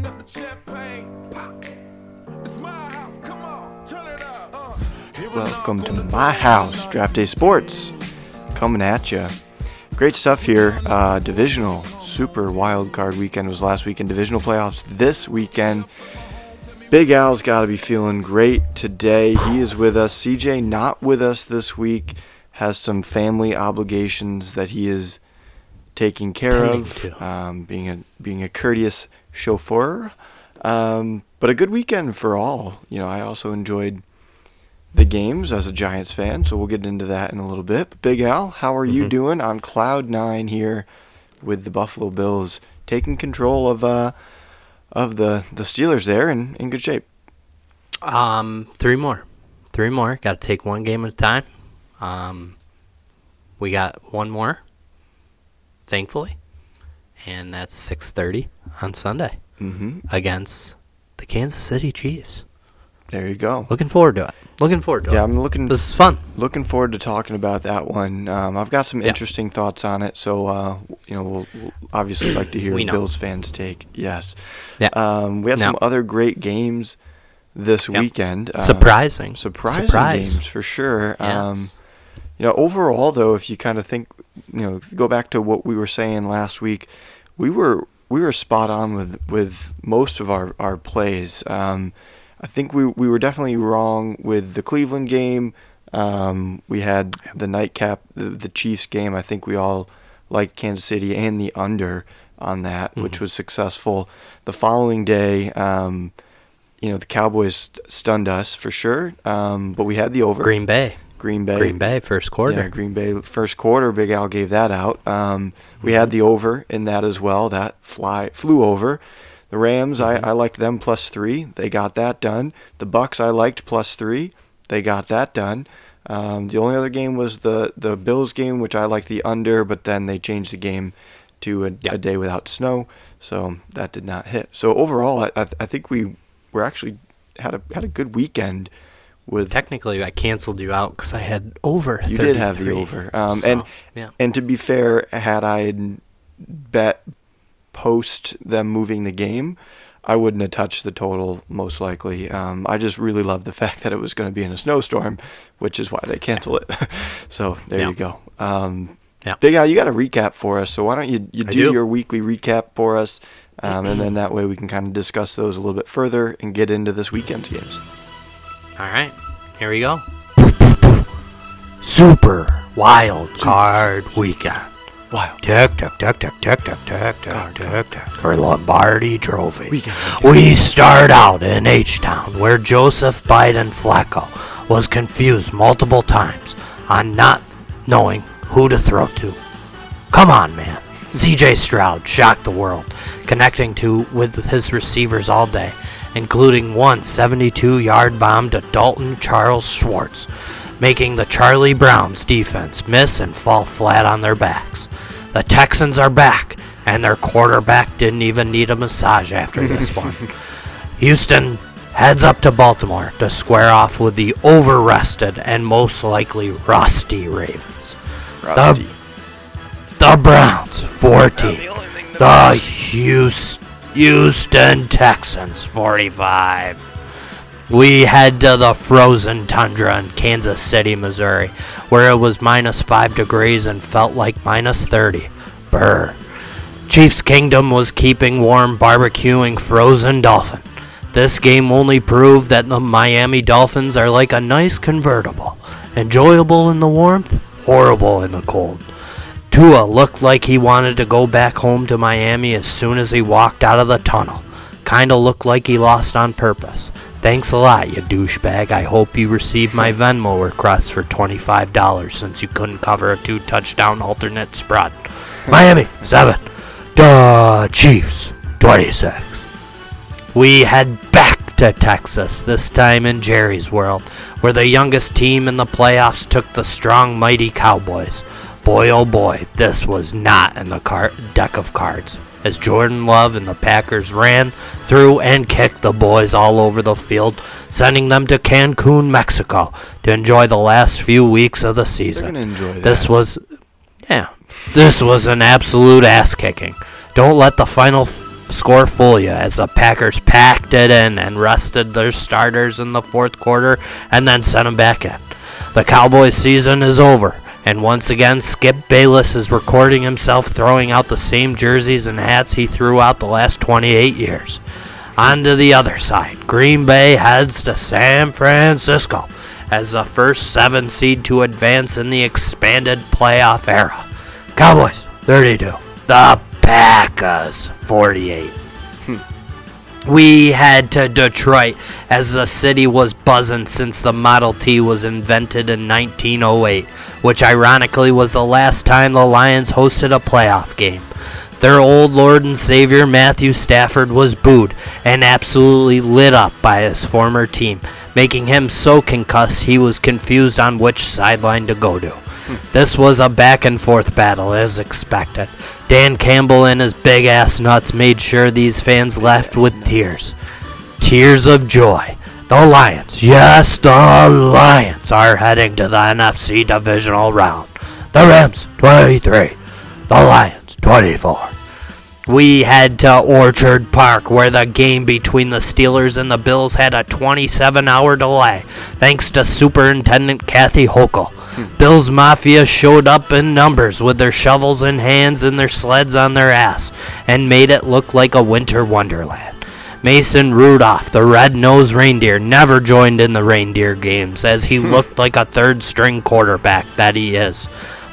Open up the champagne, pop. It's my house, come on, turn it up. Uh. Welcome to my house, Draft Day Sports. Coming at you. Great stuff here. Uh, divisional, super wild card weekend was last weekend. Divisional playoffs this weekend. Big Al's got to be feeling great today. He is with us. CJ not with us this week. Has some family obligations that he is taking care Tending of. Um, being a being a courteous chauffeur. Um, but a good weekend for all. You know, I also enjoyed the games as a Giants fan, so we'll get into that in a little bit. But Big Al, how are you Mhm. doing on cloud nine here with the Buffalo Bills taking control of uh of the the Steelers there and in good shape? Um, three more, three more. Got to take one game at a time. Um, we got one more, thankfully, and that's six thirty on Sunday Mm-hmm. against the Kansas City Chiefs. There you go. Looking forward to it. Looking forward to Yeah, it. I'm looking This is fun. looking forward to talking about that one. Um, I've got some Yeah. interesting thoughts on it, so uh, you know we'll, we'll obviously like to hear Bills fans' take. Yes. Yeah. Um, we had some other great games this Yep. weekend. Um, Surprising. surprising Surprise. games for sure. Yes. You know, overall though, if you kind of think, you know, go back to what we were saying last week, we were we were spot on with with most of our our plays. Um, I think we we were definitely wrong with the Cleveland game. Um, we had the nightcap, the, the Chiefs game. I think we all liked Kansas City and the under on that, which Mhm. was successful. The following day, um, you know, the Cowboys stunned us for sure, um, but we had the over. Green Bay. Green Bay. Green Bay first quarter. Yeah, Green Bay first quarter. Big Al gave that out. Um, we had the over in that as well. That fly flew over. The Rams, Mhm. I, I liked them plus three. They got that done. The Bucks, I liked plus three. They got that done. Um, the only other game was the the Bills game, which I liked the under, but then they changed the game to a, Yeah. a day without snow, so that did not hit. So overall, I, I, I think we were actually had a had a good weekend with Technically, I canceled you out because I had over. you did have the over. Um, So, and yeah. and to be fair, had I bet post them moving the game, I wouldn't have touched the total most likely. Um, I just really love the fact that it was going to be in a snowstorm, which is why they cancel it. so there Yeah. you go. Um, Yeah. Big Al, you got a recap for us. So why don't you you do, do. your weekly recap for us, um, and then that way we can kind of discuss those a little bit further and get into this weekend's games. All right, here we go. Super wild card weekend. Wow. Tick, tick, tick, tick, tick, tick, tick, tick, tick, tick. For Lombardi Trophy. We start out in H-Town, where Joseph Biden Flacco was confused multiple times on not knowing who to throw to. Come on, man. CJ Stroud shocked the world, connecting to with his receivers all day, including one 72-yard bomb to Dalton Charles Schwartz, making the Charlie Browns defense miss and fall flat on their backs. The Texans are back, and their quarterback didn't even need a massage after this one. Houston heads up to Baltimore to square off with the overrested and most likely rusty Ravens. Rusty. The Browns 14. The Hous- Houston Texans 45. We head to the frozen tundra in Kansas City, Missouri, where it was minus 5 degrees and felt like minus 30. Brr. Chiefs Kingdom was keeping warm barbecuing frozen dolphin. This game only proved that the Miami Dolphins are like a nice convertible. Enjoyable in the warmth, horrible in the cold. Tua looked like he wanted to go back home to Miami as soon as he walked out of the tunnel. Kinda looked like he lost on purpose. Thanks a lot, you douchebag. I hope you received my Venmo request for $25 since you couldn't cover a two touchdown alternate spread. Miami, 7. Duh, Chiefs, 26. We head back to Texas, this time in Jerry's World, where the youngest team in the playoffs took the strong, mighty Cowboys. Boy, oh boy, this was not in the car- deck of cards. As Jordan Love and the Packers ran through and kicked the boys all over the field, sending them to Cancun, Mexico, to enjoy the last few weeks of the season. This was, yeah, this was an absolute ass kicking. Don't let the final f- score fool you as the Packers packed it in and rested their starters in the fourth quarter and then sent them back in. The Cowboys season is over, and once again, Skip Bayless is recording himself throwing out the same jerseys and hats he threw out the last 28 years. On to the other side, Green Bay heads to San Francisco as the first seven seed to advance in the expanded playoff era. Cowboys 32, the Packers 48. We head to Detroit as the city was buzzing since the Model T was invented in 1908, which ironically was the last time the Lions hosted a playoff game. Their old Lord and Savior Matthew Stafford was booed and absolutely lit up by his former team, making him so concussed he was confused on which sideline to go to. This was a back and forth battle as expected. Dan Campbell and his big ass nuts made sure these fans left with tears. Tears of joy. The Lions, yes, the Lions are heading to the NFC divisional round. The Rams, 23. The Lions, 24. We head to Orchard Park, where the game between the Steelers and the Bills had a 27 hour delay, thanks to Superintendent Kathy Hochul. Hmm. Bills Mafia showed up in numbers with their shovels in hands and their sleds on their ass, and made it look like a winter wonderland. Mason Rudolph, the red-nosed reindeer, never joined in the reindeer games, as he hmm. looked like a third-string quarterback that he is.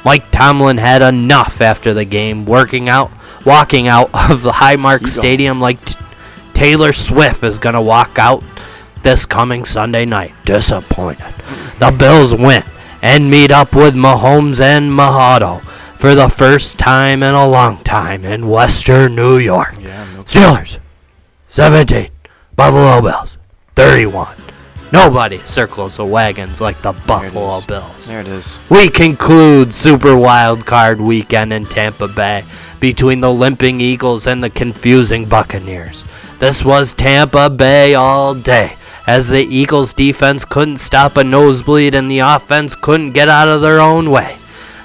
Mike Tomlin had enough after the game, working out, walking out of the Highmark Stadium like t- Taylor Swift is gonna walk out this coming Sunday night. Disappointed. The Bills win and meet up with Mahomes and Mahado for the first time in a long time in Western New York. Yeah, no Steelers, 17. Buffalo Bills, 31. Nobody circles the wagons like the Buffalo is. Bills. There it is. We conclude Super Wild Card weekend in Tampa Bay between the limping Eagles and the confusing Buccaneers. This was Tampa Bay all day, as the Eagles defense couldn't stop a nosebleed and the offense couldn't get out of their own way.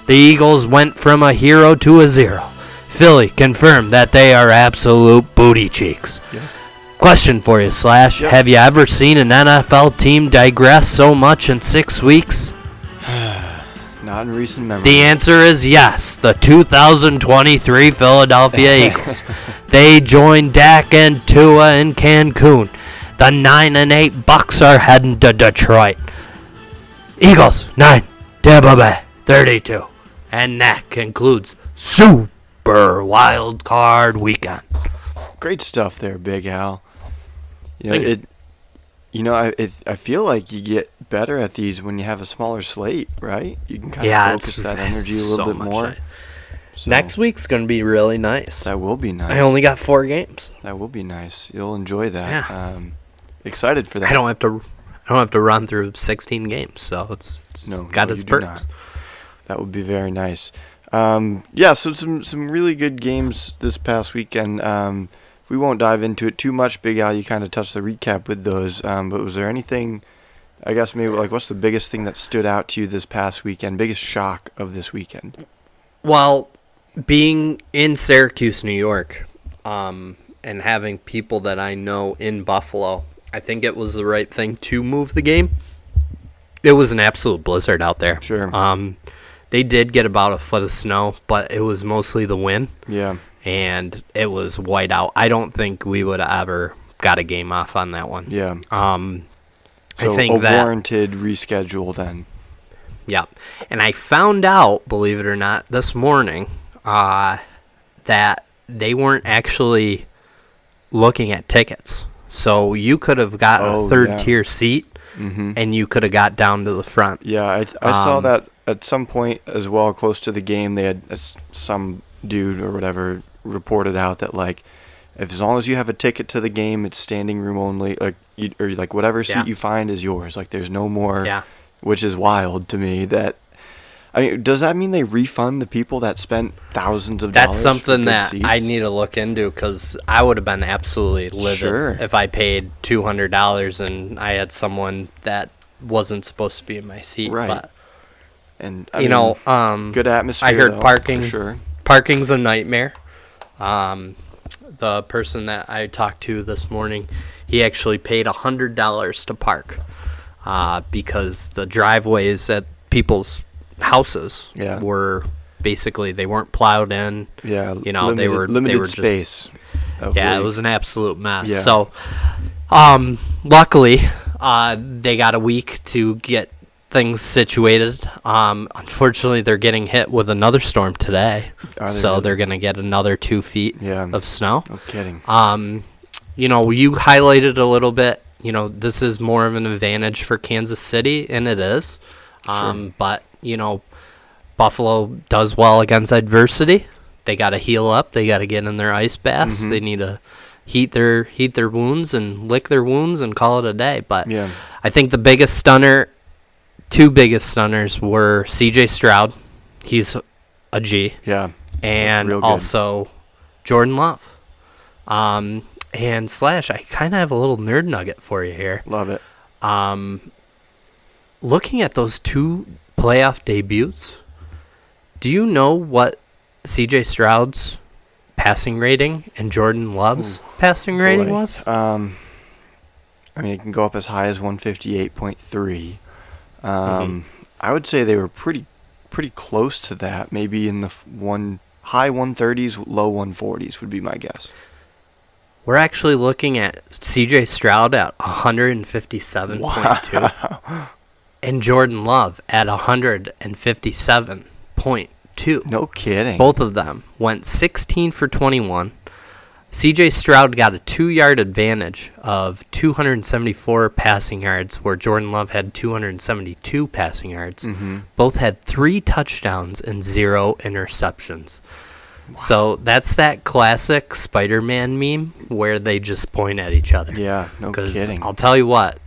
The Eagles went from a hero to a zero. Philly confirmed that they are absolute booty cheeks. Question for you, Slash. Yep. Have you ever seen an NFL team digress so much in six weeks? Not in recent memory. The answer is yes. The 2023 Philadelphia Eagles. They joined Dak and Tua in Cancun. The 9 and 8 Bucks are heading to Detroit. Eagles 9, Tampa Bay 32. And that concludes Super Wild Card Weekend. Great stuff there, Big Al. You know, Thank it. You know, I it, I feel like you get better at these when you have a smaller slate, right? You can kind Yeah, of it's focus that energy a little so bit more. So Next week's going to be really nice. that will be nice. I only got four games. that will be nice. You'll enjoy that. Yeah. Um, excited for that. I don't have to. I don't have to run through 16 games, so it's, it's No, got no, its perks. not. That would be very nice. Um, yeah, so some some really good games this past weekend. Um, we won't dive into it too much. Big Al, you kind of touched the recap with those. Um, but was there anything? I guess maybe like what's the biggest thing that stood out to you this past weekend? Biggest shock of this weekend? Well, being in Syracuse, New York, um, and having people that I know in Buffalo, I think it was the right thing to move the game. It was an absolute blizzard out there. Sure. Um, they did get about a foot of snow, but it was mostly the wind, Yeah. And it was white out. I don't think we would have ever got a game off on that one. Yeah. Um, So I think a that warranted reschedule then. Yeah. And I found out, believe it or not, this morning, uh, that they weren't actually looking at tickets. So you could have got Oh, a third yeah. tier seat Mm-hmm. and you could have got down to the front. Yeah, I, I saw Um, that at some point as well, close to the game. They had some dude or whatever reported out that like, if as long as you have a ticket to the game, it's standing room only. Like, you, or like whatever seat Yeah. you find is yours. Like, there's no more. Yeah. Which is wild to me. That, I mean, does that mean they refund the people that spent thousands of That's dollars? That's something that I need to look into because I would have been absolutely livid Sure. if I paid two hundred dollars and I had someone that wasn't supposed to be in my seat. Right. But And I you mean, know, um, good atmosphere. I heard though, parking Sure. parking's a nightmare. Um, the person that I talked to this morning, he actually paid hundred dollars to park uh, because the driveways at people's houses Yeah. were basically they weren't plowed in. Yeah, you know they were limited they were space. of yeah, it was an absolute mess. Yeah. So, um, luckily, uh, they got a week to get things situated. Um, unfortunately, they're getting hit with another storm today, they so really? they're gonna get another two feet Yeah. of snow. No kidding. Um, you know, you highlighted a little bit. You know, this is more of an advantage for Kansas City, and it is. Um, But you know, Buffalo does well against adversity. They got to heal up. They got to get in their ice baths. Mhm. They need to heat their heat their wounds and lick their wounds and call it a day. But Yeah. I think the biggest stunner, two biggest stunners were C.J. Stroud. He's a G Yeah. and also Jordan Love. Um, and slash, I kind of have a little nerd nugget for you here. Love it. Um, looking at those two playoff debuts, do you know what C.J. Stroud's passing rating and Jordan Love's passing rating Boy. was? Um, I mean, it can go up as high as 158.3. Mm-hmm. Um, I would say they were pretty, pretty close to that. Maybe in the one high 130s, low 140s would be my guess. We're actually looking at C.J. Stroud at 157.2 and Jordan Love at 157.2. No kidding. Both of them went 16 for 21. CJ Stroud got a two yard advantage of 274 passing yards, where Jordan Love had 272 passing yards. hmm Both had three touchdowns and zero interceptions. So that's that classic Spider Man meme where they just point at each other. Yeah. No Because kidding. I'll tell you what,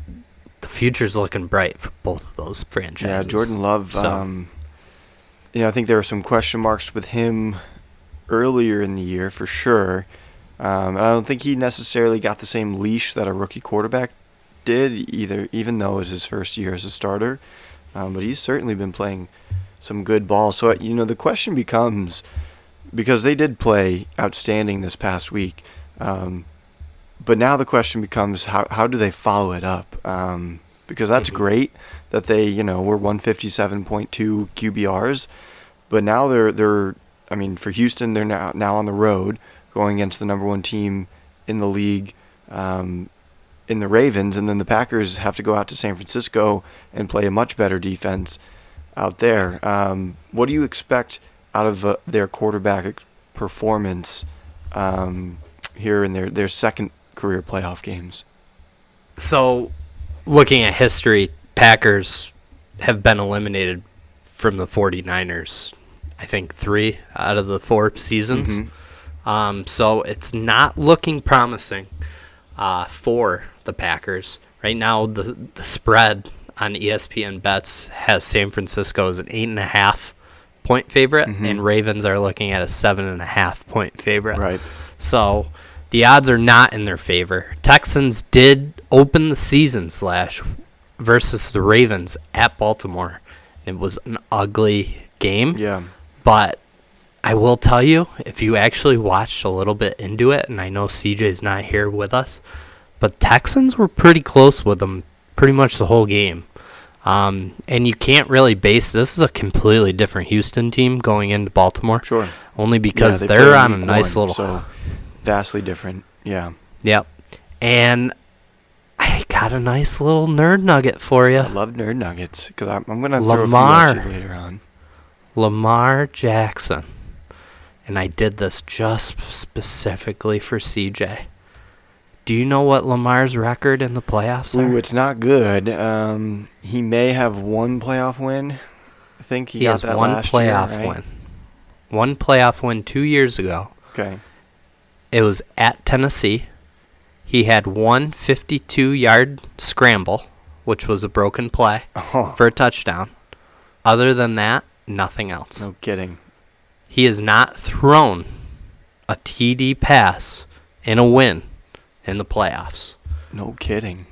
the future's looking bright for both of those franchises. Yeah. Jordan Love. So- Um, you know, I think there were some question marks with him earlier in the year for sure. Um, I don't think he necessarily got the same leash that a rookie quarterback did, either, even though it was his first year as a starter. Um, but he's certainly been playing some good ball. So you know, the question becomes because they did play outstanding this past week. Um, but now the question becomes how how do they follow it up? Um, because that's Mhm. great that they you know were 157.2 QBRs, but now they're they're I mean for Houston they're now now on the road going against the number one team in the league. Um, in the Ravens, and then the Packers have to go out to San Francisco and play a much better defense out there. Um, what do you expect out of uh, their quarterback performance um, here in their, their second career playoff games? So, looking at history, Packers have been eliminated from the 49ers, I think three out of the four seasons. Mhm. Um, so, it's not looking promising uh, for the Packers. Right now, the, the spread on ESPN Bets has San Francisco as an 8.5 point favorite, Mhm. and Ravens are looking at a 7.5 point favorite. Right. So the odds are not in their favor. Texans did open the season slash versus the Ravens at Baltimore. It was an ugly game, Yeah. but I will tell you, if you actually watched a little bit into it, and I know CJ's not here with us, but Texans were pretty close with them pretty much the whole game. Um, and you can't really base this is a completely different Houston team going into Baltimore, Sure. only because Yeah, they they're on a nice one, little So vastly different. Yeah. Yep. And I got a nice little nerd nugget for you. I love nerd nuggets because I'm, I'm gonna Lamar. throw a few at you later on. Lamar Jackson. And I did this just specifically for CJ. Do you know what Lamar's record in the playoffs Ooh, it's not good. Um, he may have one playoff win. I think he, He got has that one last year, playoff right? win. One playoff win two years ago. Okay. It was at Tennessee. He had one 52 yard scramble, which was a broken play Oh, for a touchdown. Other than that, nothing else. no kidding. He has not thrown a TD pass in a win in the playoffs. No kidding.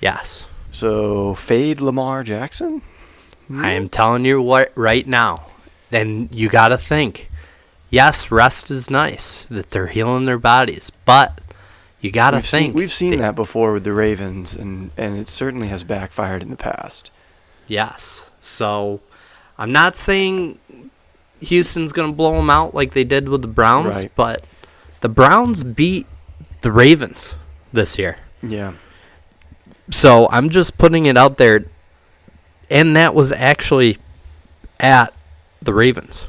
Yes. So fade Lamar Jackson. I am telling you what right now. Then you got to think. yes, rest is nice that they're healing their bodies, but you got to think seen, we've seen they- that before with the Ravens, and, and it certainly has backfired in the past. Yes. So I'm not saying Houston's going to blow them out like they did with the Browns, Right. but the Browns beat the Ravens this year. Yeah. So I'm just putting it out there. And that was actually at the Ravens.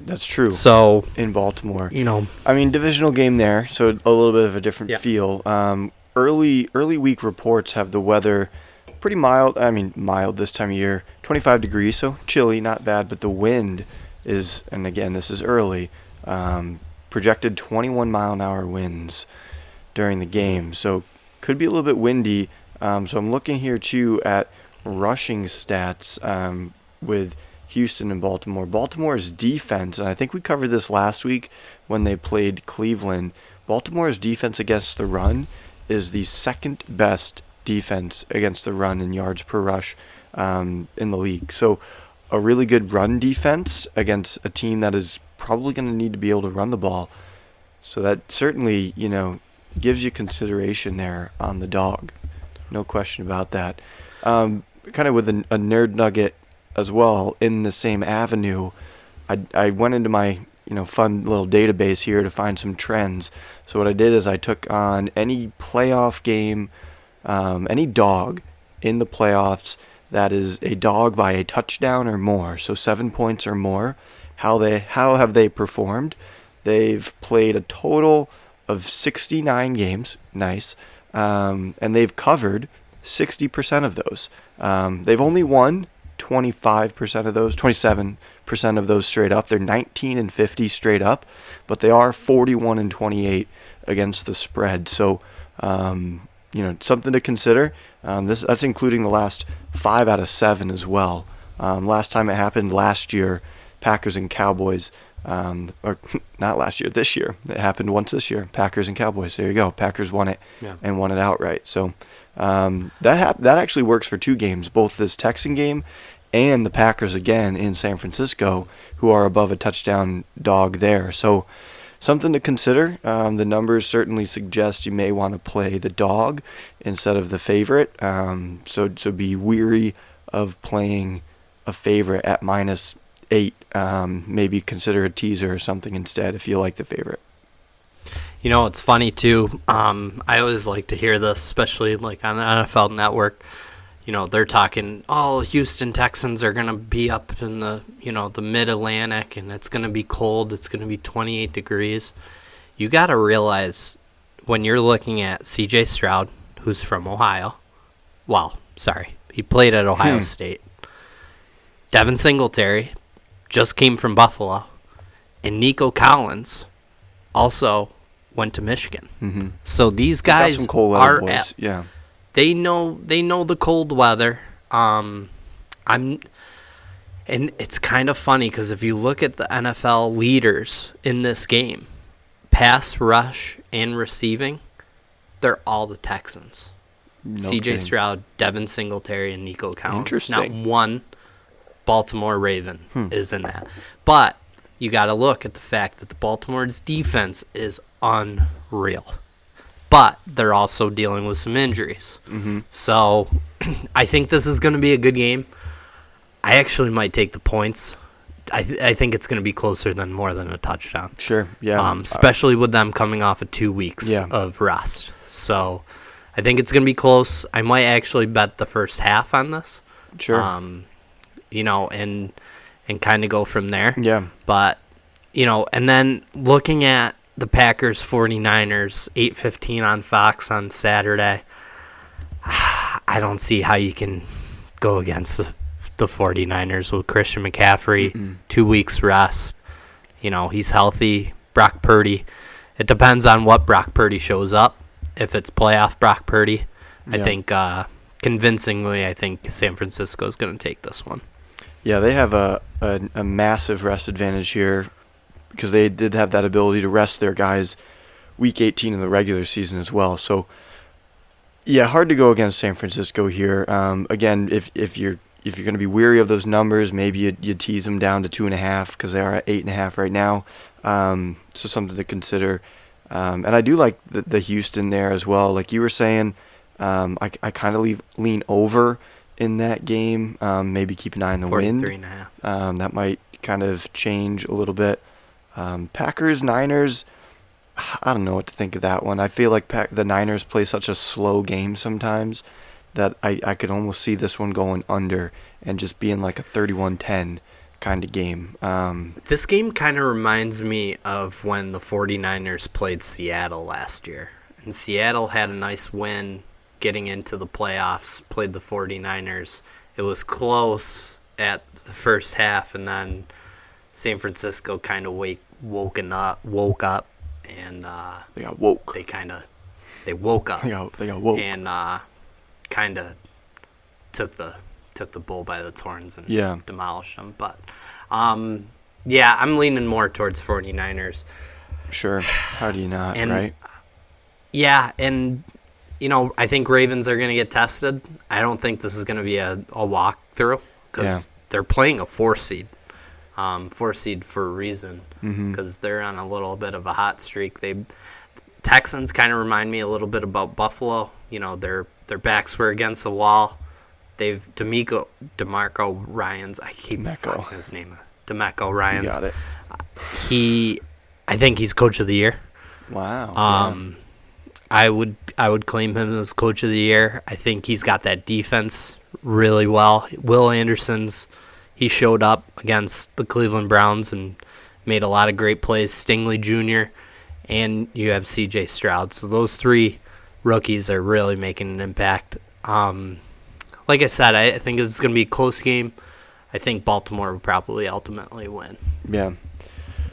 That's true. So, in Baltimore. you know, I mean, divisional game there, so a little bit of a different Yeah. feel. Um, early early week reports have the weather pretty mild. I mean, mild this time of year, 25 degrees, so chilly, not bad. But the wind is, and again, this is early, um, projected 21 mile an hour winds during the game, so could be a little bit windy. Um, so I'm looking here too at rushing stats um, with Houston and Baltimore. Baltimore's defense, and I think we covered this last week when they played Cleveland. Baltimore's defense against the run is the second best defense against the run in yards per rush um, in the league. So a really good run defense against a team that is probably going to need to be able to run the ball. So that certainly, you know, gives you consideration there on the dog. No question about that. Um, kind of with a, a nerd nugget as well in the same avenue. I, I went into my you know fun little database here to find some trends. So what I did is I took on any playoff game, um, any dog in the playoffs that is a dog by a touchdown or more, so seven points or more. How they how have they performed? They've played a total of 69 games. Nice. Um, and they've covered 60% of those. Um, they've only won 25% of those, 27% of those straight up. They're 19 and 50 straight up, but they are 41 and 28 against the spread. So, um, you know, something to consider. Um, this that's including the last five out of seven as well. Um, last time it happened last year, Packers and Cowboys, um, or not last year, this year. It happened once this year. Packers and Cowboys. There you go. Packers won it Yeah. and won it outright. So um, that hap- that actually works for two games, both this Texan game and the Packers again in San Francisco, who are above a touchdown dog there. So something to consider. Um, the numbers certainly suggest you may want to play the dog instead of the favorite. Um, so so be weary of playing a favorite at minus eight. Um, maybe consider a teaser or something instead if you like the favorite. You know, it's funny too. Um, I always like to hear this, especially like on the NFL Network. You know, they're talking, oh, Houston Texans are gonna be up in the you know the Mid Atlantic, and it's gonna be cold. It's gonna be 28 degrees. You got to realize when you're looking at C.J. Stroud, who's from Ohio. Well, sorry, he played at Ohio Hmm. State. Devin Singletary just came from Buffalo, and Nico Collins also went to Michigan. Mm-hmm. So these guys are boys. at, yeah. They know they know the cold weather. Um, I'm, and it's kind of funny because if you look at the NFL leaders in this game, pass rush and receiving, they're all the Texans. No C.J. kidding. Stroud, Devin Singletary, and Nico Collins. Not one Baltimore Raven Hmm. is in that. But you got to look at the fact that the Baltimore's defense is unreal. But they're also dealing with some injuries. Mm-hmm. So I think this is going to be a good game. I actually might take the points. I, th- I think it's going to be closer than more than a touchdown. Sure. Yeah. Um, especially with them coming off of two weeks Yeah. of rest. So I think it's going to be close. I might actually bet the first half on this. sure. Um, you know, and and kind of go from there. yeah. But, you know, and then looking at the Packers 49ers 8:15 on Fox on Saturday, I don't see how you can go against the, the 49ers with Christian McCaffrey, Mm-mm. 2 weeks rest. You know, he's healthy. Brock Purdy. It depends on what Brock Purdy shows up. If it's playoff Brock Purdy, I Yeah. think uh, convincingly, I think San Francisco is going to take this one. Yeah, they have a, a a massive rest advantage here because they did have that ability to rest their guys week 18 in the regular season as well. So yeah, hard to go against San Francisco here. Um, again, if if you're if you're going to be weary of those numbers, maybe you, you tease them down to two and a half because they are at eight and a half right now. Um, so something to consider. Um, and I do like the, the Houston there as well. Like you were saying, um, I, I kind of lean over in that game. Um, maybe keep an eye on the wind. 43 and a half. Um, that might kind of change a little bit. Um, Packers, Niners. I don't know what to think of that one. I feel like the Niners play such a slow game sometimes that I, I could almost see this one going under and just being like a 31-10 kind of game. Um, This game kind of reminds me of when the 49ers played Seattle last year. And Seattle had a nice win getting into the playoffs, played the 49ers. It was close at the first half, and then San Francisco kind of wake woken up, woke up, and uh, they got woke. they kind of they woke up They got, they got woke. and uh, kind of took the took the bull by the horns and Yeah. demolished them. But um, yeah, I'm leaning more towards 49ers. Sure. How do you not, And- right? Yeah, and you know, I think Ravens are going to get tested. I don't think this is going to be a, a walkthrough because Yeah. they're playing a four seed, um, four seed for a reason Mm-hmm. because they're on a little bit of a hot streak. They Texans kind of remind me a little bit about Buffalo. You know, their their backs were against the wall. They've D'Amico Demarco Ryan's. I keep Demeco. his name. Demeco You Ryan's. got it. He, I think he's coach of the year. Wow. yeah. Um, I would I would claim him as coach of the year. I think he's got that defense really well. Will Anderson's he showed up against the Cleveland Browns and made a lot of great plays. Stingley Jr. and you have C.J. Stroud. So those three rookies are really making an impact. Um, like I said, I, I think it's going to be a close game. I think Baltimore will probably ultimately win. Yeah.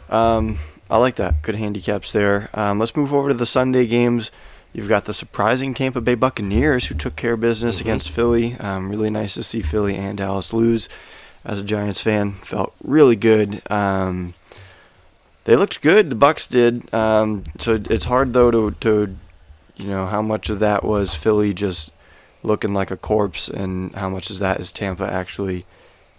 Um, I like that. Good handicaps there. Um, let's move over to the Sunday games. You've got the surprising Tampa Bay Buccaneers who took care of business Mhm. against Philly. Um, really nice to see Philly and Dallas lose. As a Giants fan, felt really good. Um, they looked good. The Bucks did. Um, so it's hard though to to you know how much of that was Philly just looking like a corpse, and how much of that is Tampa actually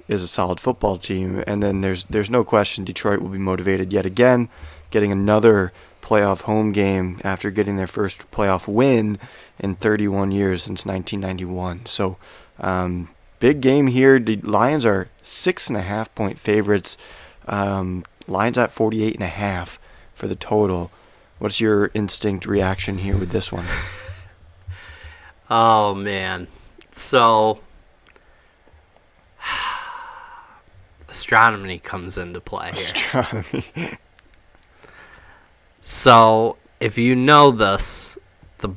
is a solid football team. And then there's there's no question Detroit will be motivated yet again, getting another playoff home game after getting their first playoff win in 31 years since 1991. So um, big game here. The Lions are six and a half point favorites. Um, Lions at 48 and a half for the total. What's your instinct reaction here with this one? Oh man. So astronomy comes into play here. Astronomy. So, if you know this, the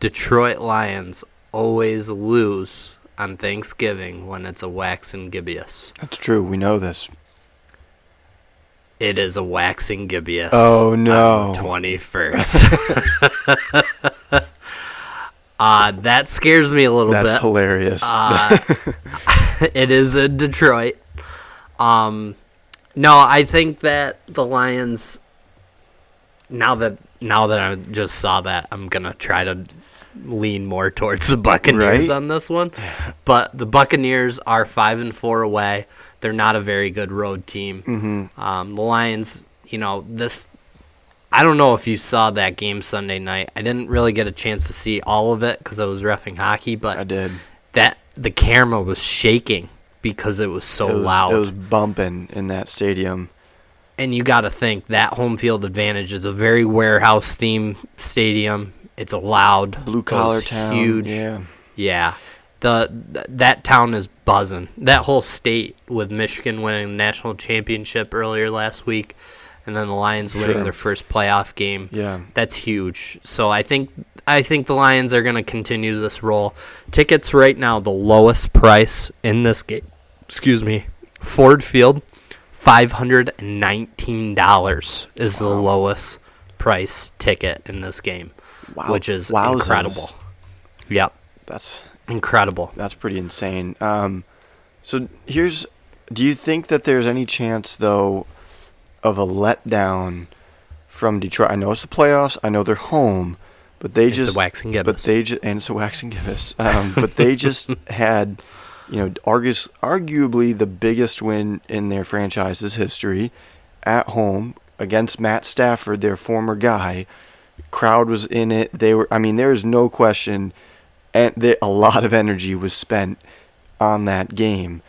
Detroit Lions always lose on Thanksgiving when it's a waxing gibbous. That's true. We know this. It is a waxing gibbous. Oh, no. Twenty first. uh that scares me a little That's bit. That's hilarious. Uh, it is in Detroit. Um, no, I think that the Lions. Now that now that I just saw that, I'm gonna try to lean more towards the Buccaneers Right? on this one. But the Buccaneers are five and four away. They're not a very good road team. mm-hmm. Um, the Lions, you know, this. I don't know if you saw that game Sunday night. I didn't really get a chance to see all of it because I was refing hockey, but I did. that the camera was shaking because it was so it was, loud. It was bumping in that stadium. and you got to think that home field advantage is a very warehouse theme stadium. It's a loud, Blue collar town. huge. Yeah. Yeah. The that town is buzzing. That whole state with Michigan winning the national championship earlier last week and then the Lions winning Sure. their first playoff game. Yeah. That's huge. So I think I think the Lions are going to continue this roll. Tickets right now the lowest price in this game. Excuse me. Ford Field, five hundred and nineteen dollars is the lowest price ticket in this game, Wow. which is Wowzers. incredible. Yep, That's incredible. that's pretty insane. Um, so here's, do you think that there's any chance though of a letdown from Detroit? I know it's the playoffs. I know they're home, but they It's just a waxing but they just and it's a waxing gibbous. Um, but they just had you know, argus, arguably the biggest win in their franchise's history at home against Matt Stafford, their former guy. Crowd was in it. They were. I mean, there is no question, and there, a lot of energy was spent on that game.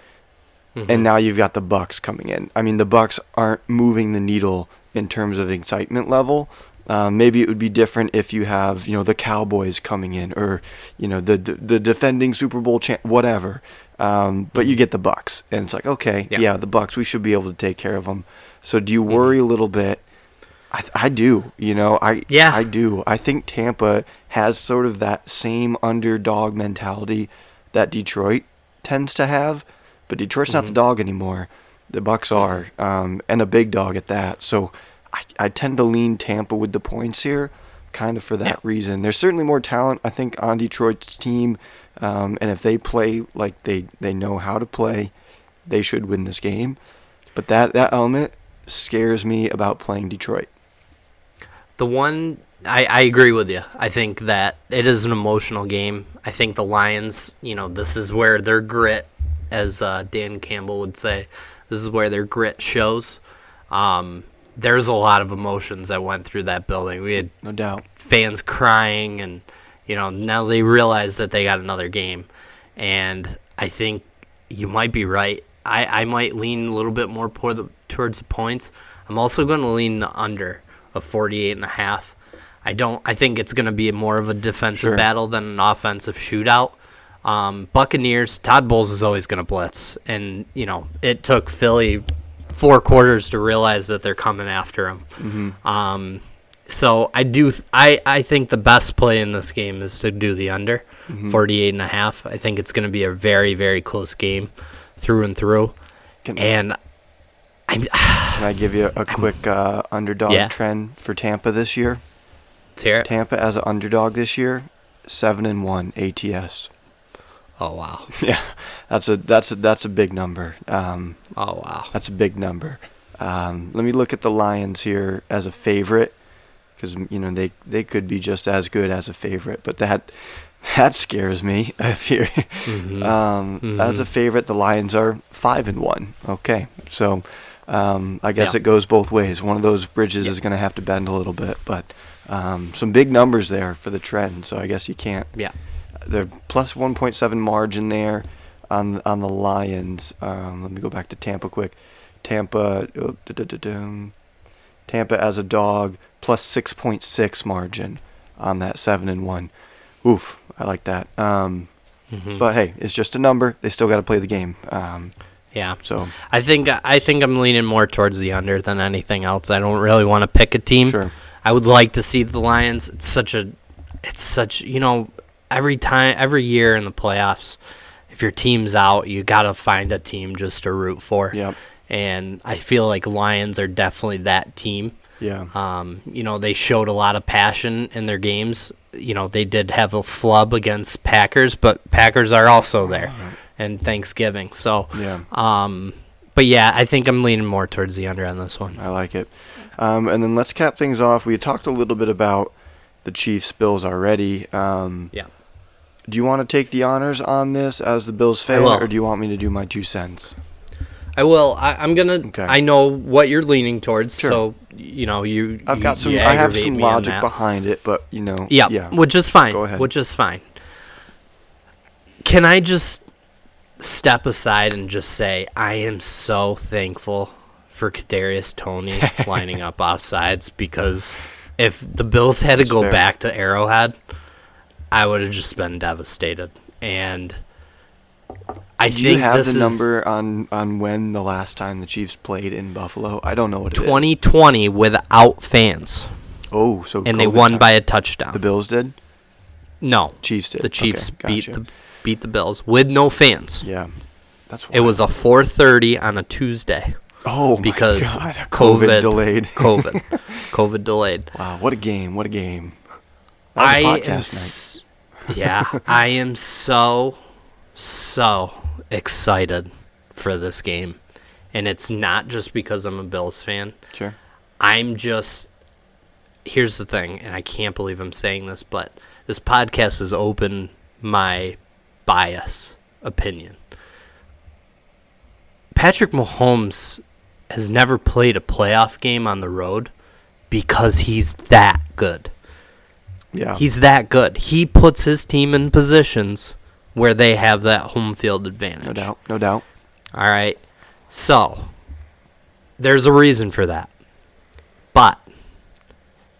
And now you've got the Bucks coming in. I mean, the Bucks aren't moving the needle in terms of excitement level. Um, maybe it would be different if you have, you know, the Cowboys coming in, or you know, the the, the defending Super Bowl champ, whatever. Um, but you get the Bucks, and it's like, okay, Yeah. yeah. the Bucks, we should be able to take care of them. So do you worry a little bit? I, I do. You know, I Yeah. I do. I think Tampa has sort of that same underdog mentality that Detroit tends to have, but Detroit's not the dog anymore. The Bucks are, um, and a big dog at that. So I, I tend to lean Tampa with the points here, kind of for that Yeah. reason. There's certainly more talent, I think, on Detroit's team, um, and if they play like they they know how to play, they should win this game. But that that element scares me about playing Detroit. The one I, I agree with you. I think that it is an emotional game. I think the Lions, you know, this is where their grit, as uh, Dan Campbell would say, this is where their grit shows. Um, there's a lot of emotions that went through that building. We had No doubt. fans crying and you know now they realize that they got another game and i think you might be right i, I might lean a little bit more the, towards the points i'm also going to lean the under of 48 and a half i don't i think it's going to be more of a defensive Sure. battle than an offensive shootout um, buccaneers todd bowles is always going to blitz and you know it took philly four quarters to realize that they're coming after him um, so I do th- I, I think the best play in this game is to do the under 48 and a half. I think it's going to be a very very close game through and through. Can, And I'm can I give you a quick uh, underdog Yeah. trend for Tampa this year? Let's hear it. Tampa as an underdog this year, seven and one ATS. Oh wow. yeah, that's a that's a that's a big number. Um, Oh wow. that's a big number. Um, let me look at the Lions here as a favorite because you know they they could be just as good as a favorite, but that that scares me. If Mm-hmm. um, as a favorite, the Lions are five and one. Okay, so um, I guess Yeah. it goes both ways. One of those bridges is going to have to bend a little bit, but um, some big numbers there for the trend. So I guess you can't Yeah. they're plus 1.7 margin there on on the Lions. Um, let me go back to Tampa quick. Tampa, oh. Tampa as a dog plus 6.6 margin on that seven and one. Oof, I like that. Um, Mhm. But hey, it's just a number. They still got to play the game. Um, Yeah. so I think I think I'm leaning more towards the under than anything else. I don't really want to pick a team. Sure. I would like to see the Lions. It's such a, it's such you know, every time every year in the playoffs, if your team's out, you gotta find a team just to root for. Yep. And I feel like Lions are definitely that team. yeah, Um, you know, they showed a lot of passion in their games. You know, they did have a flub against Packers, but Packers are also there, and Thanksgiving. So, yeah. um, but yeah, I think I'm leaning more towards the under on this one. I like it. Um, and then let's cap things off. We talked a little bit about the Chiefs Bills already. Um, Yeah. Do you want to take the honors on this as the Bills fan, or do you want me to do my two cents? I will. I, I'm gonna. Okay. I know what you're leaning towards, Sure. so you know you. I've you- got some. you I have some logic behind it, but you know. Yeah, Yeah. which is fine. Go ahead. Which is fine. Can I just step aside and just say I am so thankful for Kadarius Toney lining up offsides because if the Bills had to That's go fair. back to Arrowhead, I would have just been devastated. And I Do you think have this the is number on on when the last time the Chiefs played in Buffalo? I don't know what it is. 2020 without fans, Oh, so and they COVID won time. by a touchdown. the Bills did. no, Chiefs did. the Chiefs Okay, beat gotcha. the beat the Bills with no fans. Yeah, that's. It was a 4:30 on a Tuesday oh my because God, COVID, delayed. COVID, COVID delayed. Wow, what a game! What a game! That was a I podcast am, s- yeah, I am so so excited for this game, and it's not just because I'm a Bills fan. Sure. I'm just here's the thing, and I can't believe I'm saying this, but this podcast has opened my bias opinion. Patrick Mahomes has never played a playoff game on the road because he's that good. Yeah. He's that good. He puts his team in positions where they have that home field advantage. no doubt. No doubt. All right. So, there's a reason for that. But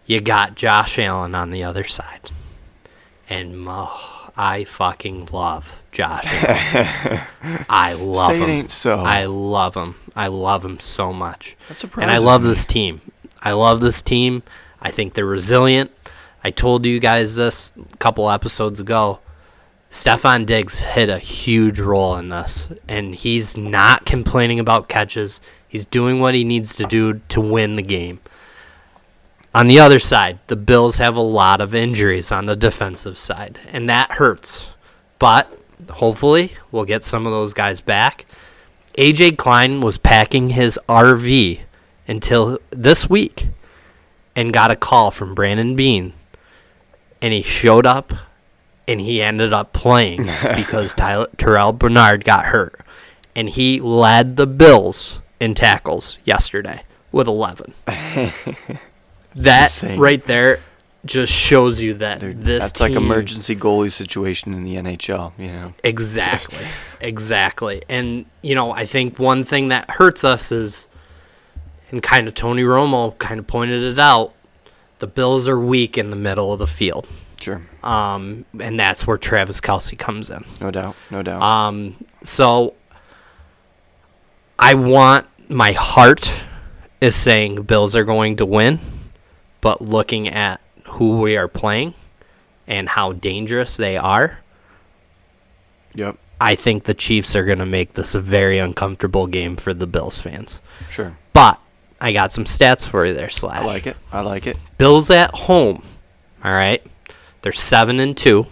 you got Josh Allen on the other side. And oh, I fucking love Josh Allen. I love Say it him. ain't so. I love him. I love him so much. That And I love this team. I love this team. I think they're resilient. I told you guys this a couple episodes ago. Stefon Diggs hit a huge role in this, and he's not complaining about catches. He's doing what he needs to do to win the game. On the other side, the Bills have a lot of injuries on the defensive side, and that hurts. But hopefully, we'll get some of those guys back. AJ Klein was packing his RV until this week and got a call from Brandon Beane. And he showed up and he ended up playing because Tyler, Terrel Bernard got hurt. And he led the Bills in tackles yesterday with 11. that insane. right there just shows you that Dude, this that's like emergency goalie situation in the NHL. You know. Exactly. exactly. And, you know, I think one thing that hurts us is, and kind of Tony Romo kind of pointed it out, the Bills are weak in the middle of the field. Sure. Um, and that's where Travis Kelce comes in. No doubt. No doubt. Um, so I want my heart is saying Bills are going to win, but looking at who we are playing and how dangerous they are, yep. I think the Chiefs are going to make this a very uncomfortable game for the Bills fans. Sure. But I got some stats for you there, Slash. I like it. I like it. Bills at home. All right. They're 7 and 2.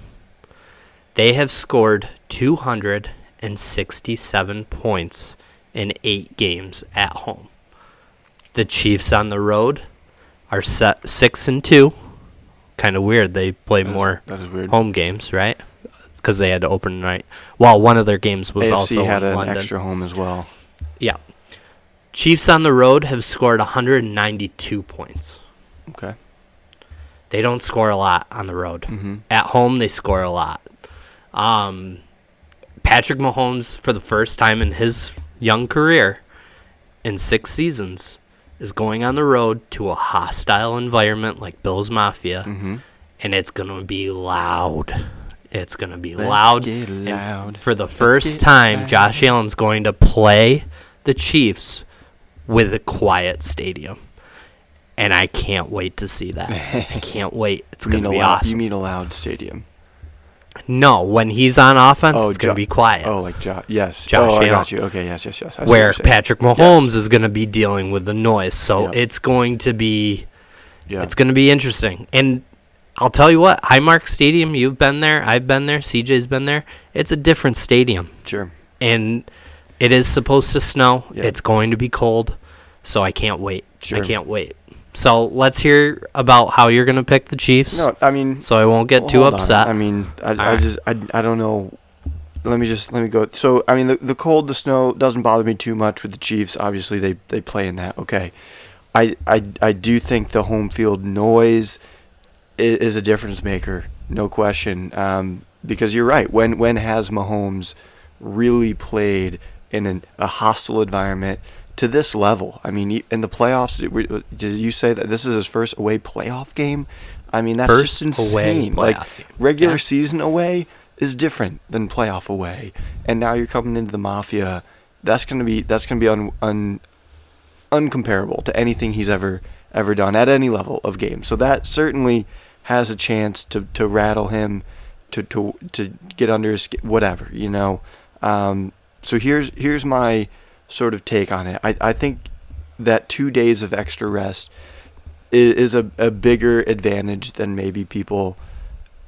They have scored 267 points in 8 games at home. The Chiefs on the road are set 6 and 2. Kind of weird. They play That more is home games, right? Because they had to open night. Well, one of their games was AFC also had in an London. extra home as well. Yeah. Chiefs on the road have scored 192 points. Okay. They don't score a lot on the road. Mm-hmm. At home, they score a lot. Um, Patrick Mahomes, for the first time in his young career, in six seasons, is going on the road to a hostile environment like Bills Mafia, Mm-hmm. and it's gonna be loud. It's gonna be Let's loud. loud. for the first time, loud. Josh Allen's going to play the Chiefs with a quiet stadium. And I can't wait to see that. I can't wait. It's gonna be loud, awesome. You mean a loud stadium? No, when he's on offense, Oh, it's going to be quiet. Oh, like Josh. Yes. Josh oh, I got you. Okay. Yes. Yes. Yes. I where. Patrick Mahomes is going to be dealing with the noise. So Yep. it's going to be Yeah. it's going to be interesting. And I'll tell you what, Highmark Stadium, you've been there, I've been there, CJ's been there. It's a different stadium. sure. and it is supposed to snow. Yeah. It's going to be cold, so I can't wait. Sure. I can't wait. So let's hear about how you're going to pick the Chiefs. No, I mean. So I won't get too hold on. upset. I mean, I, I Alright. just, I, I don't know. Let me just, let me go. So, I mean, the, the cold, the snow doesn't bother me too much with the Chiefs. Obviously, they, they play in that. Okay. I, I, I do think the home field noise is, is a difference maker, no question. Um, because you're right. When, when has Mahomes really played in an, a hostile environment to this level? I mean, in the playoffs, did you say that this is his first away playoff game? I mean, that's First just insane. Like game. regular Yeah. season away is different than playoff away, and now you're coming into the mafia. That's gonna be that's gonna be un, un uncomparable to anything he's ever ever done at any level of game. So that certainly has a chance to, to rattle him, to, to to get under his skin, whatever you know. Um, so here's here's my sort of take on it. I, I think that two days of extra rest is, is a, a bigger advantage than maybe people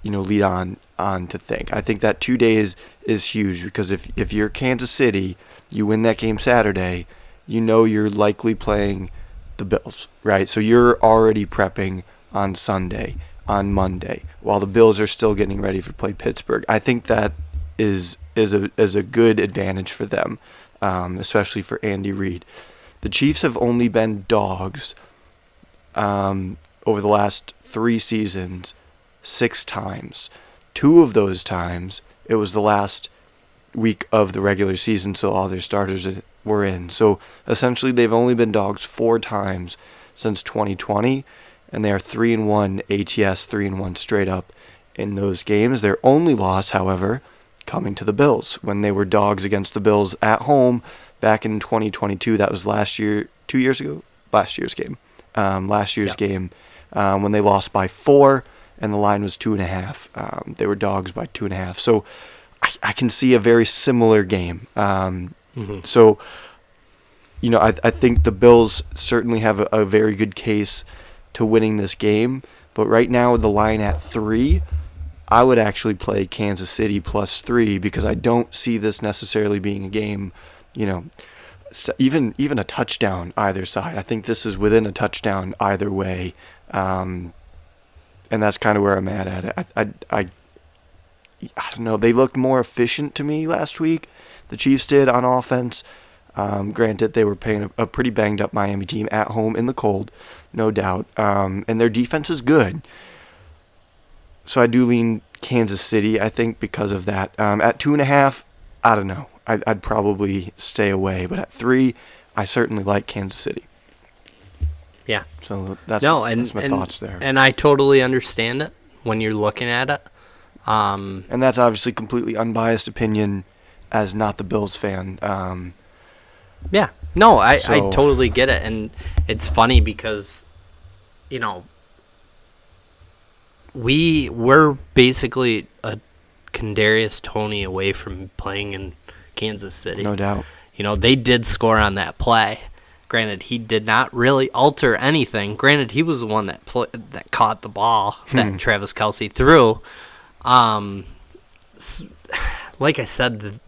you know lead on on to think. I think that two days is huge because if if you're Kansas City, you win that game Saturday, you know you're likely playing the Bills, right? So you're already prepping on Sunday, on Monday, while the Bills are still getting ready to play Pittsburgh. I think that is is a is a good advantage for them. Um, especially for Andy Reid. The Chiefs have only been dogs um, over the last three seasons six times. Two of those times, it was the last week of the regular season, so all their starters were in. So essentially, they've only been dogs four times since 2020, and they are three and one ATS, three and one straight up in those games. Their only loss, however, coming to the Bills when they were dogs against the Bills at home back in 2022. That was last year, two years ago, last year's game. Um, last year's Yeah. game um, when they lost by four and the line was two and a half. Um, they were dogs by two and a half. So I, I can see a very similar game. Um, Mhm. So, you know, I, I think the Bills certainly have a, a very good case to winning this game. But right now, with the line at three, I would actually play Kansas City plus three because I don't see this necessarily being a game, you know, even even a touchdown either side. I think this is within a touchdown either way, um, and that's kind of where I'm at at it. I, I, I, I don't know. They looked more efficient to me last week. The Chiefs did on offense. Um, granted, they were playing a, a pretty banged up Miami team at home in the cold, no doubt. Um, and their defense is good. So I do lean Kansas City, I think, because of that. Um, at two and a half, I don't know. I'd, I'd probably stay away. But at three, I certainly like Kansas City. Yeah. So that's, no, and that's my and, thoughts there. and I totally understand it when you're looking at it. Um, And that's obviously completely unbiased opinion as not the Bills fan. Um, Yeah. No, I, I totally get it. And it's funny because, you know, we we're basically a Kadarius Toney away from playing in Kansas City. no doubt. You know, they did score on that play. Granted, he did not really alter anything. Granted, he was the one that pl- that caught the ball that Travis Kelce threw. Um, like I said, the,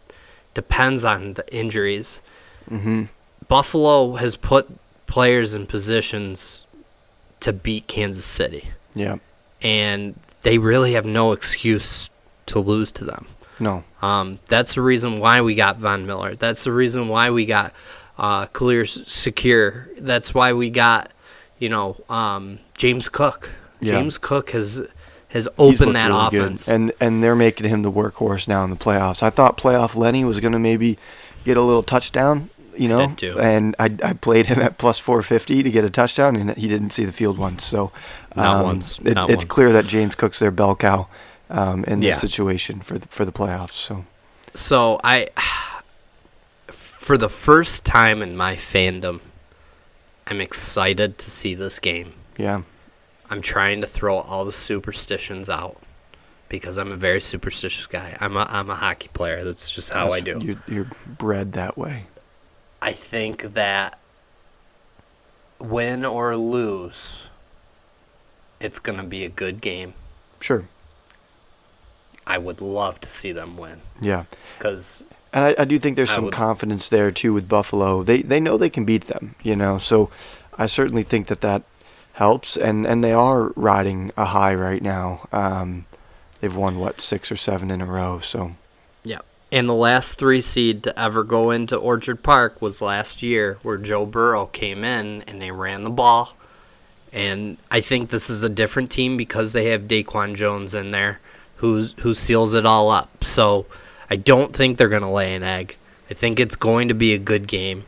depends on the injuries. hmm Buffalo has put players in positions to beat Kansas City, Yeah. And they really have no excuse to lose to them. No. Um, that's the reason why we got Von Miller. That's the reason why we got uh, Clear Secure. That's why we got, you know, um, James Cook. Yeah. James Cook has has opened that really good. offense. And and they're making him the workhorse now in the playoffs. I thought playoff Lenny was going to maybe get a little touchdown, you know. And I, I played him at plus 450 to get a touchdown, and he didn't see the field once. So Not um, once. It, Not it's once. clear that James Cook's their bell cow um, in this Yeah. situation for the, for the playoffs. So So I, for the first time in my fandom, I'm excited to see this game. yeah, I'm trying to throw all the superstitions out because I'm a very superstitious guy. I'm a I'm a hockey player. That's just how I do. You're, you're bred that way. I think that win or lose, it's going to be a good game. Sure. I would love to see them win Yeah. because And I, I do think there's some would- confidence there too with Buffalo. They they know they can beat them, you know. So I certainly think that that helps, and and they are riding a high right now. Um, they've won what six or seven in a row. So. And the last three seed to ever go into Orchard Park was last year, where Joe Burrow came in and they ran the ball. And I think this is a different team because they have Daquan Jones in there, who's who seals it all up. So I don't think they're gonna lay an egg. I think it's going to be a good game.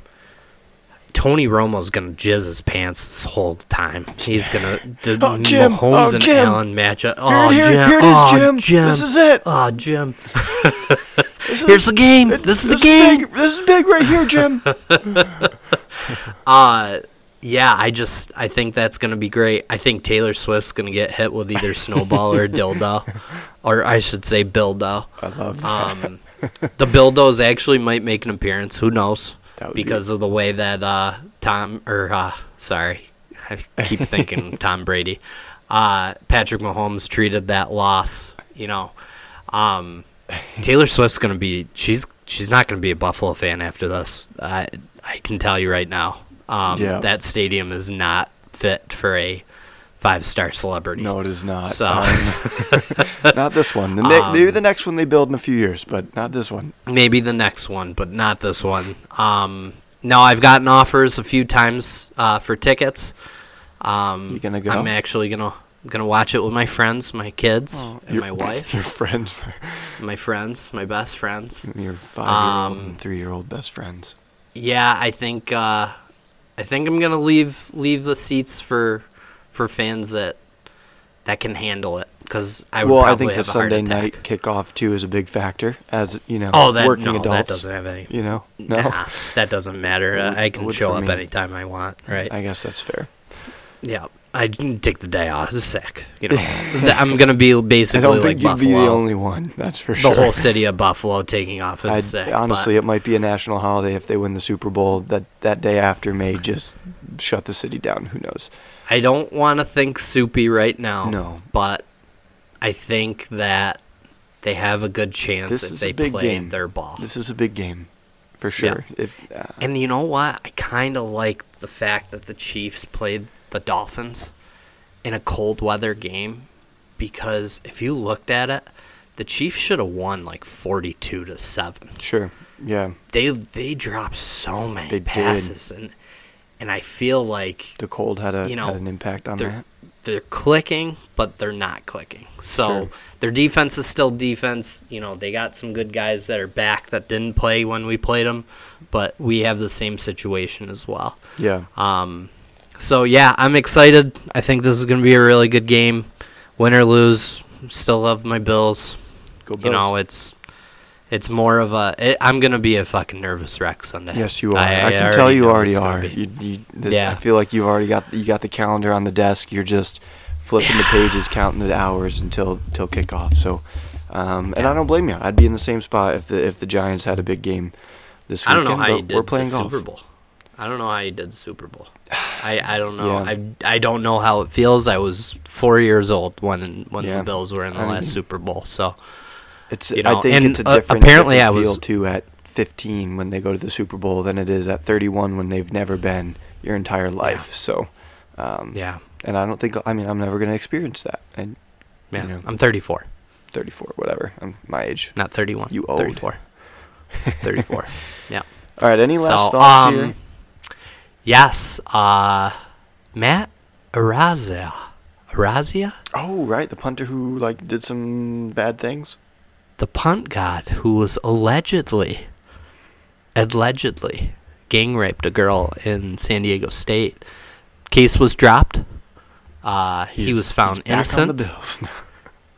Tony Romo's gonna jizz his pants this whole time. He's gonna the Oh, Jim. Mahomes Oh, and Jim. Allen matchup. Oh, here, Jim. here it is, oh, Jim. Jim. This is it. Oh, Jim. This is- Here's the game. it- This is the Big, game. this is big right here, Jim. Uh, yeah, I just I think that's gonna be great. I think Taylor Swift's gonna get hit with either snowball or dildo, or I should say bildo. I love that. Um, the bildos actually might make an appearance. Who knows? Be- Because of the way that uh, Tom or uh, sorry, I keep thinking Tom Brady, uh, Patrick Mahomes treated that loss. You know, um, Taylor Swift's gonna be she's she's not gonna be a Buffalo fan after this. I I can tell you right now. Um, Yeah. That stadium is not fit for a five star celebrity. No, it is not. So- Um, not this one. The ne- maybe the next one they build in a few years, but not this one. Maybe the next one, but not this one. Um, no, I've gotten offers a few times uh, for tickets. Um, You gonna go? I'm actually gonna gonna watch it with my friends, my kids, and Oh, Your- my wife, your friends, my friends, my best friends. your five-year-old Um, and three-year-old best friends. Yeah, I think uh, I think I'm gonna leave leave the seats for for fans that that can handle it because I would Well, I probably think the Sunday night kickoff too is a big factor, as you know, Oh, that working no, adults. that doesn't have any. You know, no. Nah, that doesn't matter. Uh, I can show up me. anytime I want. Right? I guess that's fair. yeah. I can take the day off. It's sick. You know, I'm gonna be basically I don't like think you'd Buffalo. be the only one. That's for the sure. The whole city of Buffalo taking off is I'd- sick. honestly, it might be a national holiday if they win the Super Bowl. That that day after may just shut the city down. Who knows? I don't want to think soupy right now. No. but I think that they have a good chance This if they play game. their ball. This is a big game, for sure. If uh, And you know what? I kind of like the fact that the Chiefs played the Dolphins in a cold weather game because if you looked at it, the Chiefs should have won like 42 to 7. sure, yeah, They they dropped so many They did. passes and and I feel like the cold had a You know, an impact on they're that. they're clicking, but they're not clicking. So Sure. their defense is still defense. You know, they got some good guys that are back that didn't play when we played them, but we have the same situation as well. Yeah, Um, so yeah, I'm excited. I think this is going to be a really good game. Win or lose, still love my Bills. go Bills. You know, it's it's more of a. It, I'm going to be a fucking nervous wreck Sunday. yes, you are. I, can already tell you already are. You, you, this, Yeah. I feel like you've already got you got the calendar on the desk. You're just flipping the pages, counting the hours until until kickoff. So, um, and I don't blame you. I'd be in the same spot if the if the Giants had a big game this I don't know how but you did we're playing the golf. Super Bowl. I don't know how you did the Super Bowl. I, I don't know. Yeah. I, I don't know how it feels. I was four years old when when Yeah. the Bills were in the I last mean, Super Bowl. So It's You I think and, it's a uh, different, apparently different I was- feel too at 15 when they go to the Super Bowl than it is at 31 when they've never been your entire life. So, um, yeah, and I don't think I mean I'm never going to experience that. And yeah. you know, I'm 34, 34, whatever. I'm my age. not 31. You old. 34. 34. yeah. All right. Any last So, thoughts um, here? Yes. Uh, Matt Araiza. Araiza? Oh, right, the punter who like did some bad things. The punt god who was allegedly allegedly gang raped a girl in San Diego State. Case was dropped. Uh, he was found he's back on innocent, the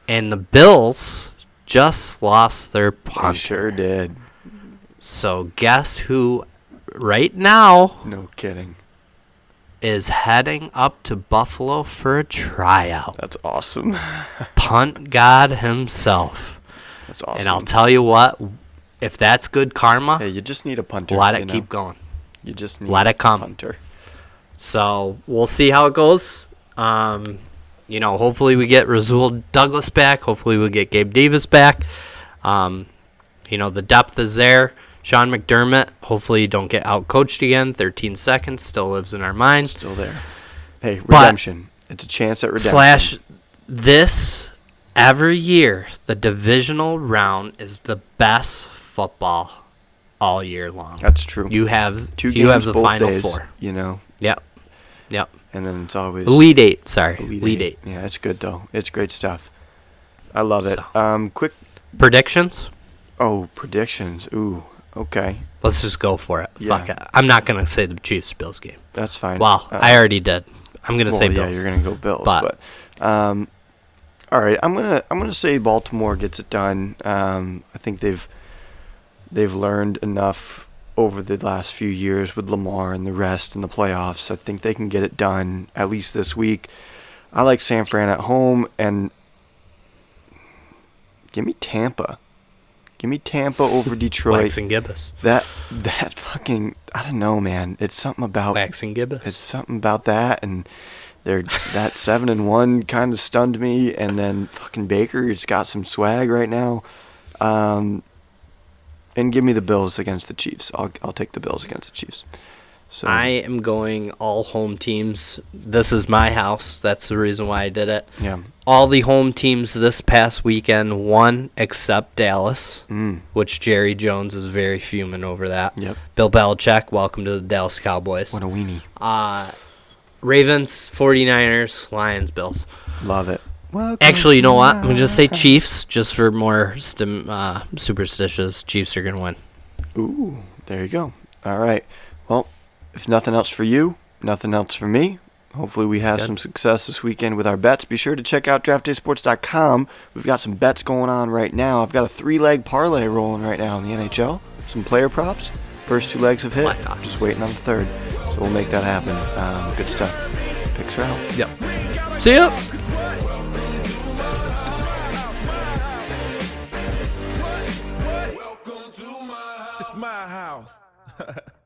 and the Bills just lost their they sure did. So guess who, right now, No kidding. is heading up to Buffalo for a tryout? That's awesome. Punt god himself. That's awesome. And I'll tell you what, if that's good karma, Hey, you just need a punter. let you it know? keep going. You just need Let it a come. punter. So we'll see how it goes. Um, you know, hopefully we get Rasul Douglas back. Hopefully we get Gabe Davis back. Um, you know, the depth is there. Sean McDermott, hopefully you don't get out coached again. 13 seconds still lives in our mind. Still there. Hey, But- redemption. it's a chance at redemption. Slash this every year, the divisional round is the best football all year long. That's true. You have Two you have games the final days, four. You know, Yep. Yep. and then it's always lead eight, sorry. lead, Elite, Eight. eight. Yeah, it's good though. It's great stuff. I love it. Um, quick. Predictions? Oh, predictions. Ooh, okay, Let's just go for it. Yeah. Fuck it. I'm not gonna say the Chiefs Bills game. that's fine. Well, Uh, I already did. I'm gonna well, say Bills. yeah, you're gonna go Bills, But- but, um, all right, I'm gonna I'm gonna say Baltimore gets it done. Um, I think they've they've learned enough over the last few years with Lamar and the rest in the playoffs. I think they can get it done at least this week. I like San Fran at home and give me Tampa. Give me Tampa over Detroit. Wax and Gibbous. That that fucking I don't know, man. It's something about Wax and Gibbous. it's something about that and they're that seven and one kind of stunned me and then fucking Baker's got some swag right now. Um and give me the Bills against the Chiefs. I'll I'll take the Bills against the Chiefs. So I am going all home teams. This is my house. That's the reason why I did it. yeah. All the home teams this past weekend won except Dallas, Mm. which Jerry Jones is very fuming over that. Yep. Bill Belichick, welcome to the Dallas Cowboys. What a weenie. Uh, Ravens, 49ers, Lions, Bills. Love it. Welcome Actually, you know what? I'm to going to say Chiefs just for more stim, uh, superstitious. Chiefs are going to win. Ooh, there you go. All right. Well, if nothing else for you, nothing else for me. Hopefully, we have Good. some success this weekend with our bets. Be sure to check out draftdaysports.com. We've got some bets going on right now. I've got a three leg parlay rolling right now in the NHL. Some player props. First two legs have hit. Just waiting on the third. So we'll make that happen. Um, good stuff. Picks Ralph. out. Yep. See ya. my house.